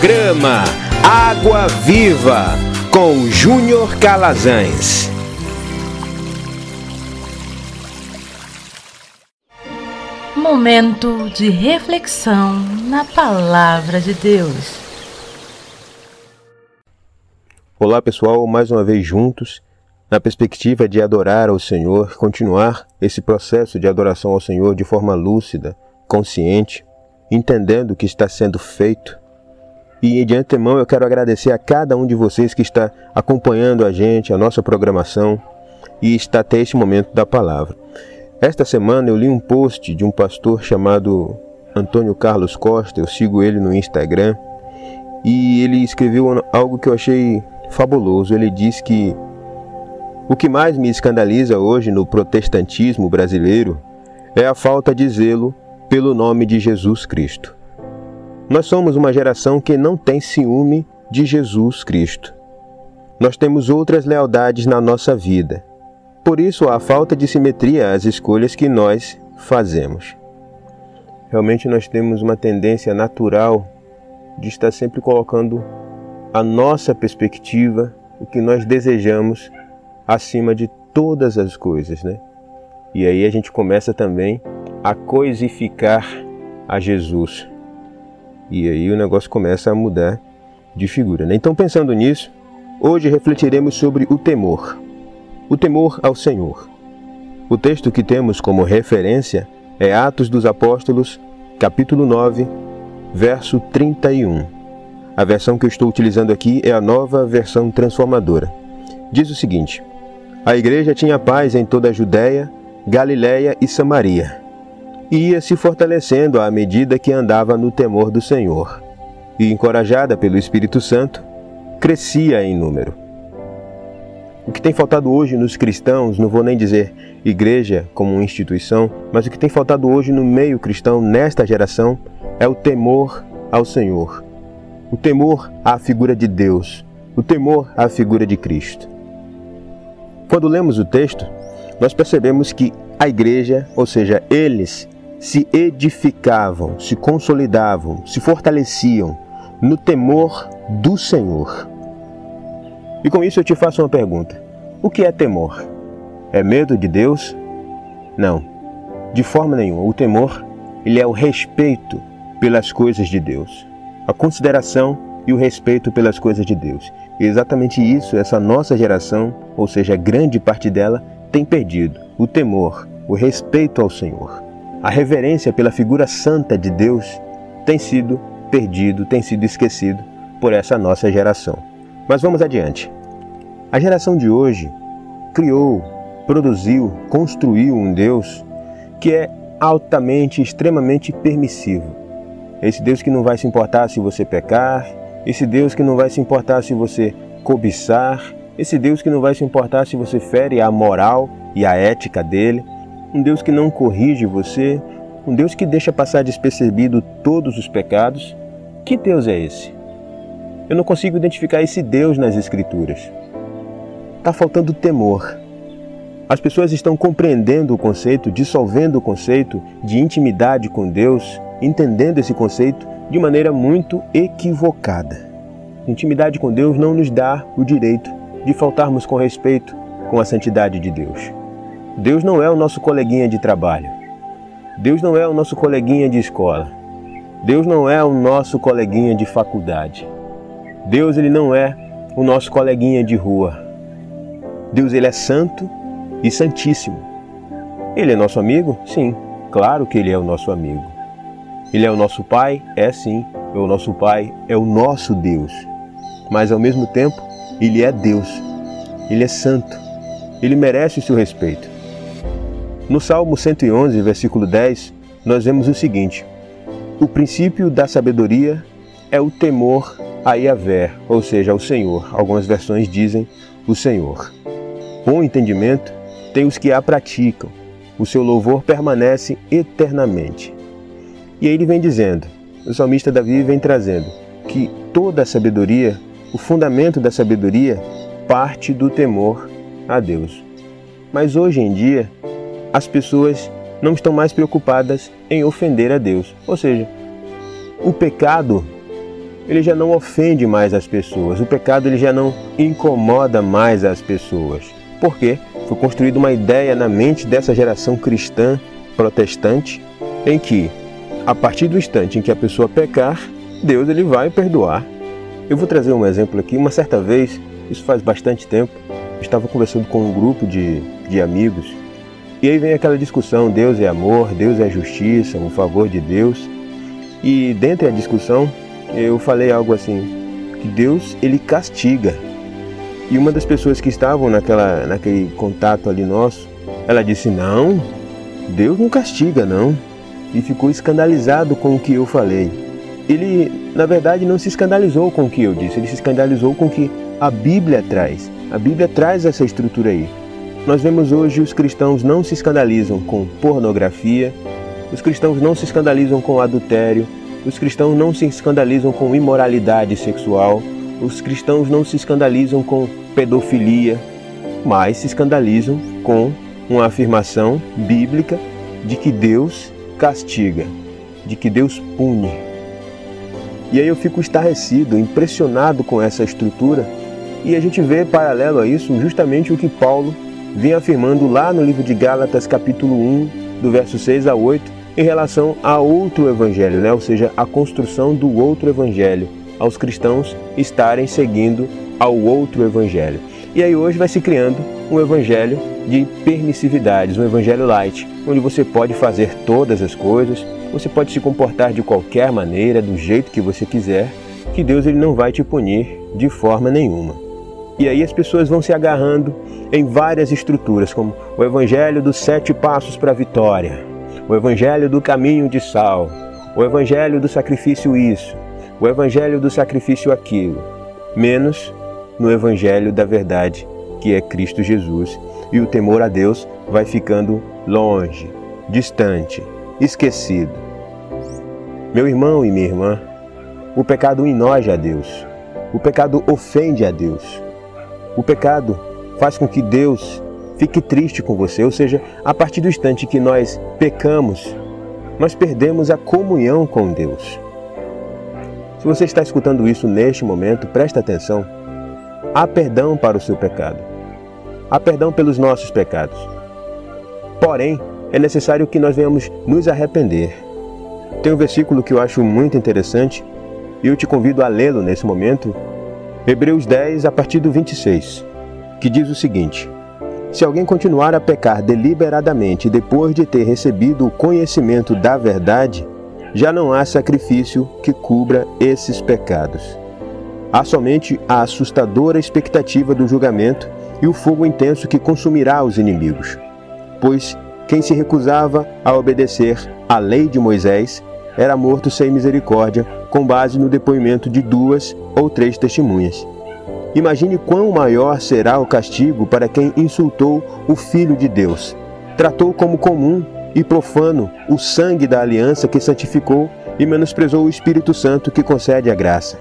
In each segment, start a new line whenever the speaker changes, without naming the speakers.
Programa Água Viva com Júnior Calazans.
Momento de reflexão na Palavra de Deus.
Olá pessoal, mais uma vez juntos, na perspectiva de adorar ao Senhor, continuar esse processo de adoração ao Senhor de forma lúcida, consciente, entendendo o que está sendo feito e de antemão eu quero agradecer a cada um de vocês que está acompanhando a gente, a nossa programação e está até este momento da palavra. Esta semana eu li um post de um pastor chamado Antônio Carlos Costa, eu sigo ele no Instagram, e ele escreveu algo que eu achei fabuloso. Ele diz que o que mais me escandaliza hoje no protestantismo brasileiro é a falta de zelo pelo nome de Jesus Cristo. Nós somos uma geração que não tem ciúme de Jesus Cristo. Nós temos outras lealdades na nossa vida. Por isso há falta de simetria às escolhas que nós fazemos. Realmente nós temos uma tendência natural de estar sempre colocando a nossa perspectiva, o que nós desejamos, acima de todas as coisas, né? E aí a gente começa também a coisificar a Jesus. E aí o negócio começa a mudar de figura. Né? Então, pensando nisso, hoje refletiremos sobre o temor. O temor ao Senhor. O texto que temos como referência é Atos dos Apóstolos, capítulo 9, verso 31. A versão que eu estou utilizando aqui é a nova versão transformadora. Diz o seguinte: A igreja tinha paz em toda a Judéia, Galiléia e Samaria e ia se fortalecendo à medida que andava no temor do Senhor. E, encorajada pelo Espírito Santo, crescia em número. O que tem faltado hoje nos cristãos, não vou nem dizer igreja como instituição, mas o que tem faltado hoje no meio cristão, nesta geração, é o temor ao Senhor, o temor à figura de Deus, o temor à figura de Cristo. Quando lemos o texto, nós percebemos que a igreja, ou seja, eles, se edificavam, se consolidavam, se fortaleciam no temor do Senhor. E com isso eu te faço uma pergunta: o que é temor? É medo de Deus? Não, de forma nenhuma. O temor ele é o respeito pelas coisas de Deus, a consideração e o respeito pelas coisas de Deus. E exatamente isso essa nossa geração, ou seja, grande parte dela, tem perdido: o temor, o respeito ao Senhor a reverência pela figura santa de Deus tem sido perdido, tem sido esquecido por essa nossa geração. Mas vamos adiante. A geração de hoje criou, produziu, construiu um Deus que é altamente, extremamente permissivo. Esse Deus que não vai se importar se você pecar, esse Deus que não vai se importar se você cobiçar, esse Deus que não vai se importar se você fere a moral e a ética dele um Deus que não corrige você, um Deus que deixa passar despercebido todos os pecados. Que Deus é esse? Eu não consigo identificar esse Deus nas Escrituras. Está faltando temor. As pessoas estão compreendendo o conceito, dissolvendo o conceito de intimidade com Deus, entendendo esse conceito de maneira muito equivocada. Intimidade com Deus não nos dá o direito de faltarmos com respeito com a santidade de Deus. Deus não é o nosso coleguinha de trabalho. Deus não é o nosso coleguinha de escola. Deus não é o nosso coleguinha de faculdade. Deus ele não é o nosso coleguinha de rua. Deus ele é santo e santíssimo. Ele é nosso amigo? Sim, claro que ele é o nosso amigo. Ele é o nosso pai? É sim, o nosso pai, é o nosso Deus. Mas ao mesmo tempo, ele é Deus. Ele é santo. Ele merece o seu respeito. No Salmo 111, versículo 10, nós vemos o seguinte: O princípio da sabedoria é o temor a Yahvé, ou seja, ao Senhor. Algumas versões dizem o Senhor. Bom entendimento tem os que a praticam. O seu louvor permanece eternamente. E aí ele vem dizendo, o salmista Davi vem trazendo que toda a sabedoria, o fundamento da sabedoria, parte do temor a Deus. Mas hoje em dia, as pessoas não estão mais preocupadas em ofender a Deus. Ou seja, o pecado ele já não ofende mais as pessoas, o pecado ele já não incomoda mais as pessoas. Por quê? Foi construída uma ideia na mente dessa geração cristã protestante em que, a partir do instante em que a pessoa pecar, Deus ele vai perdoar. Eu vou trazer um exemplo aqui. Uma certa vez, isso faz bastante tempo, estava conversando com um grupo de, de amigos e aí vem aquela discussão: Deus é amor, Deus é justiça, o favor de Deus. E dentro da discussão, eu falei algo assim, que Deus ele castiga. E uma das pessoas que estavam naquela, naquele contato ali nosso, ela disse: Não, Deus não castiga, não. E ficou escandalizado com o que eu falei. Ele, na verdade, não se escandalizou com o que eu disse, ele se escandalizou com o que a Bíblia traz. A Bíblia traz essa estrutura aí. Nós vemos hoje os cristãos não se escandalizam com pornografia, os cristãos não se escandalizam com adultério, os cristãos não se escandalizam com imoralidade sexual, os cristãos não se escandalizam com pedofilia, mas se escandalizam com uma afirmação bíblica de que Deus castiga, de que Deus pune. E aí eu fico estarrecido, impressionado com essa estrutura, e a gente vê paralelo a isso justamente o que Paulo vem afirmando lá no livro de Gálatas, capítulo 1, do verso 6 a 8, em relação a outro evangelho, né? ou seja, a construção do outro evangelho, aos cristãos estarem seguindo ao outro evangelho. E aí hoje vai se criando um evangelho de permissividades, um evangelho light, onde você pode fazer todas as coisas, você pode se comportar de qualquer maneira, do jeito que você quiser, que Deus ele não vai te punir de forma nenhuma. E aí as pessoas vão se agarrando em várias estruturas, como o evangelho dos sete passos para a vitória, o evangelho do caminho de sal, o evangelho do sacrifício isso, o evangelho do sacrifício aquilo, menos no evangelho da verdade, que é Cristo Jesus. E o temor a Deus vai ficando longe, distante, esquecido. Meu irmão e minha irmã, o pecado enoja a Deus. O pecado ofende a Deus. O pecado faz com que Deus fique triste com você, ou seja, a partir do instante que nós pecamos, nós perdemos a comunhão com Deus. Se você está escutando isso neste momento, presta atenção. Há perdão para o seu pecado. Há perdão pelos nossos pecados. Porém, é necessário que nós venhamos nos arrepender. Tem um versículo que eu acho muito interessante e eu te convido a lê-lo nesse momento. Hebreus 10, a partir do 26, que diz o seguinte: se alguém continuar a pecar deliberadamente depois de ter recebido o conhecimento da verdade, já não há sacrifício que cubra esses pecados. Há somente a assustadora expectativa do julgamento e o fogo intenso que consumirá os inimigos. Pois quem se recusava a obedecer à lei de Moisés era morto sem misericórdia, com base no depoimento de duas ou três testemunhas. Imagine quão maior será o castigo para quem insultou o Filho de Deus, tratou como comum e profano o sangue da aliança que santificou e menosprezou o Espírito Santo que concede a graça.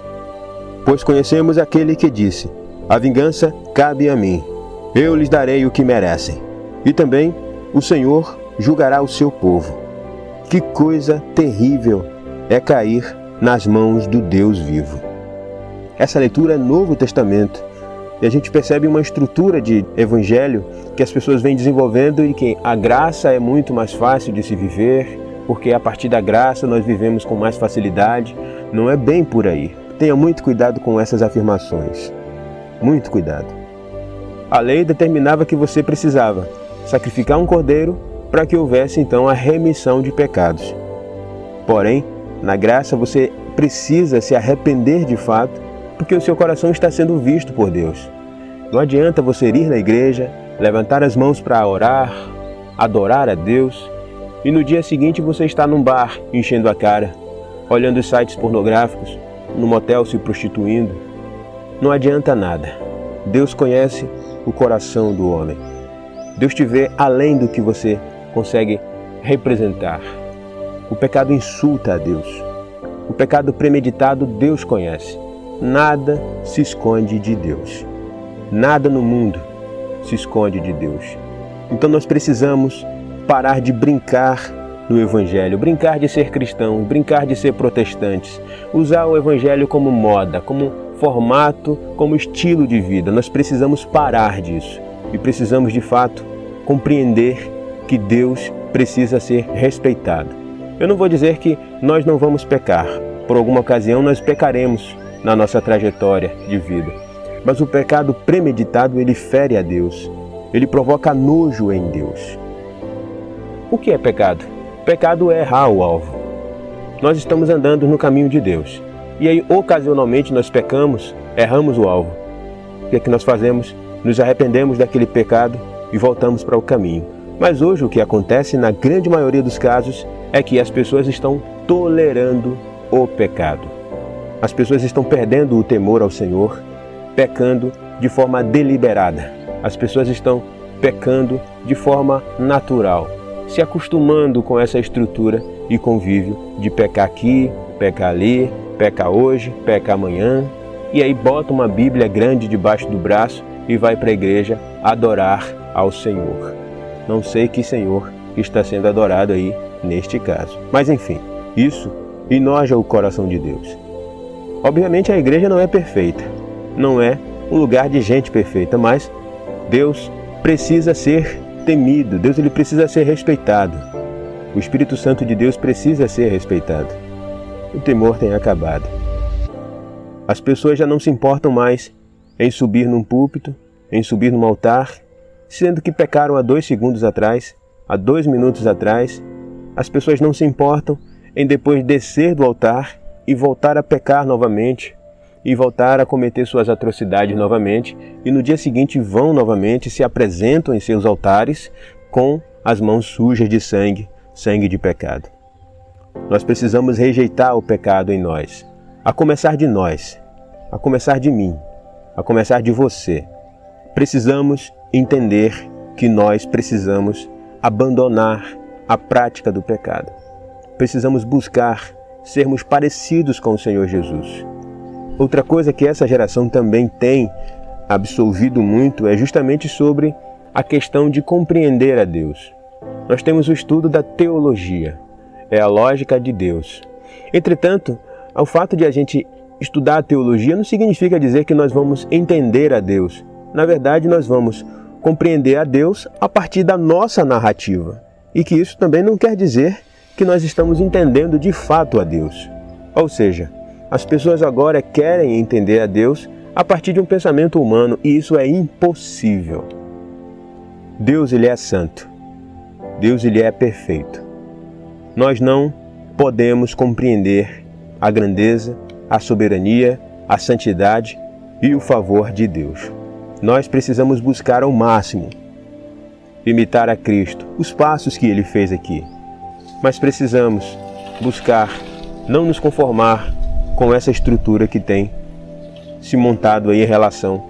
Pois conhecemos aquele que disse: A vingança cabe a mim, eu lhes darei o que merecem. E também o Senhor julgará o seu povo. Que coisa terrível é cair nas mãos do Deus vivo. Essa leitura é Novo Testamento. E a gente percebe uma estrutura de evangelho que as pessoas vêm desenvolvendo e que a graça é muito mais fácil de se viver, porque a partir da graça nós vivemos com mais facilidade. Não é bem por aí. Tenha muito cuidado com essas afirmações. Muito cuidado. A lei determinava que você precisava sacrificar um cordeiro para que houvesse então a remissão de pecados. Porém, na graça você precisa se arrepender de fato porque o seu coração está sendo visto por Deus. Não adianta você ir na igreja, levantar as mãos para orar, adorar a Deus, e no dia seguinte você está num bar enchendo a cara, olhando sites pornográficos, no motel se prostituindo. Não adianta nada. Deus conhece o coração do homem. Deus te vê além do que você consegue representar. O pecado insulta a Deus. O pecado premeditado Deus conhece. Nada se esconde de Deus. Nada no mundo se esconde de Deus. Então nós precisamos parar de brincar no Evangelho, brincar de ser cristão, brincar de ser protestantes, usar o Evangelho como moda, como formato, como estilo de vida. Nós precisamos parar disso e precisamos de fato compreender que Deus precisa ser respeitado. Eu não vou dizer que nós não vamos pecar, por alguma ocasião nós pecaremos na nossa trajetória de vida. Mas o pecado premeditado ele fere a Deus, ele provoca nojo em Deus. O que é pecado? Pecado é errar o alvo. Nós estamos andando no caminho de Deus e aí ocasionalmente nós pecamos, erramos o alvo. O que é que nós fazemos? Nos arrependemos daquele pecado e voltamos para o caminho. Mas hoje o que acontece, na grande maioria dos casos, é que as pessoas estão tolerando o pecado. As pessoas estão perdendo o temor ao Senhor, pecando de forma deliberada. As pessoas estão pecando de forma natural, se acostumando com essa estrutura e convívio de pecar aqui, pecar ali, pecar hoje, pecar amanhã, e aí bota uma Bíblia grande debaixo do braço e vai para a igreja adorar ao Senhor. Não sei que Senhor está sendo adorado aí neste caso. Mas enfim, isso enoja o coração de Deus. Obviamente a igreja não é perfeita, não é um lugar de gente perfeita, mas Deus precisa ser temido, Deus ele precisa ser respeitado. O Espírito Santo de Deus precisa ser respeitado. O temor tem acabado. As pessoas já não se importam mais em subir num púlpito, em subir num altar, sendo que pecaram há dois segundos atrás, há dois minutos atrás. As pessoas não se importam em depois descer do altar e voltar a pecar novamente, e voltar a cometer suas atrocidades novamente, e no dia seguinte vão novamente se apresentam em seus altares com as mãos sujas de sangue, sangue de pecado. Nós precisamos rejeitar o pecado em nós, a começar de nós, a começar de mim, a começar de você. Precisamos entender que nós precisamos abandonar a prática do pecado. Precisamos buscar sermos parecidos com o Senhor Jesus. Outra coisa que essa geração também tem absolvido muito é justamente sobre a questão de compreender a Deus. Nós temos o estudo da teologia, é a lógica de Deus. Entretanto, o fato de a gente estudar a teologia não significa dizer que nós vamos entender a Deus. Na verdade, nós vamos compreender a Deus a partir da nossa narrativa. E que isso também não quer dizer que nós estamos entendendo de fato a Deus. Ou seja, as pessoas agora querem entender a Deus a partir de um pensamento humano e isso é impossível. Deus ele é santo. Deus ele é perfeito. Nós não podemos compreender a grandeza, a soberania, a santidade e o favor de Deus. Nós precisamos buscar ao máximo imitar a Cristo, os passos que ele fez aqui. Mas precisamos buscar não nos conformar com essa estrutura que tem se montado aí em relação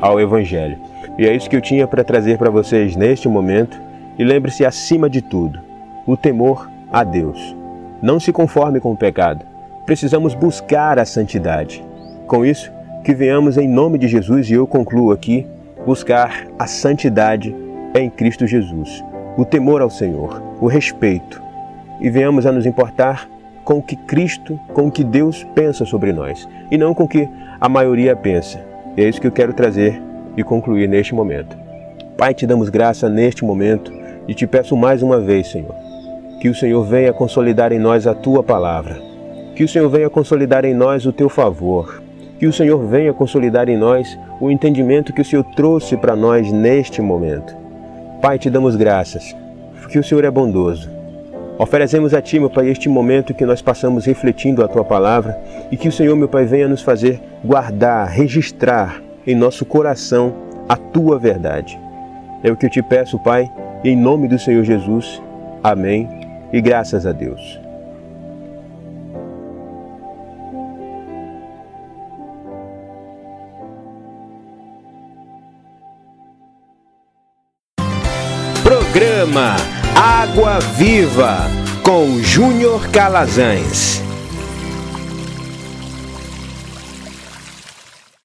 ao Evangelho. E é isso que eu tinha para trazer para vocês neste momento. E lembre-se, acima de tudo, o temor a Deus. Não se conforme com o pecado. Precisamos buscar a santidade. Com isso, que venhamos em nome de Jesus, e eu concluo aqui, buscar a santidade em Cristo Jesus, o temor ao Senhor, o respeito, e venhamos a nos importar com o que Cristo, com o que Deus pensa sobre nós e não com o que a maioria pensa. E é isso que eu quero trazer e concluir neste momento. Pai, te damos graça neste momento e te peço mais uma vez, Senhor, que o Senhor venha consolidar em nós a tua palavra, que o Senhor venha consolidar em nós o teu favor, que o Senhor venha consolidar em nós o entendimento que o Senhor trouxe para nós neste momento. Pai, te damos graças, porque o Senhor é bondoso Oferecemos a Ti, meu Pai, este momento que nós passamos refletindo a Tua palavra e que o Senhor, meu Pai, venha nos fazer guardar, registrar em nosso coração a Tua verdade. É o que eu te peço, Pai, em nome do Senhor Jesus. Amém e graças a Deus.
Programa Água Viva com Júnior Calazans.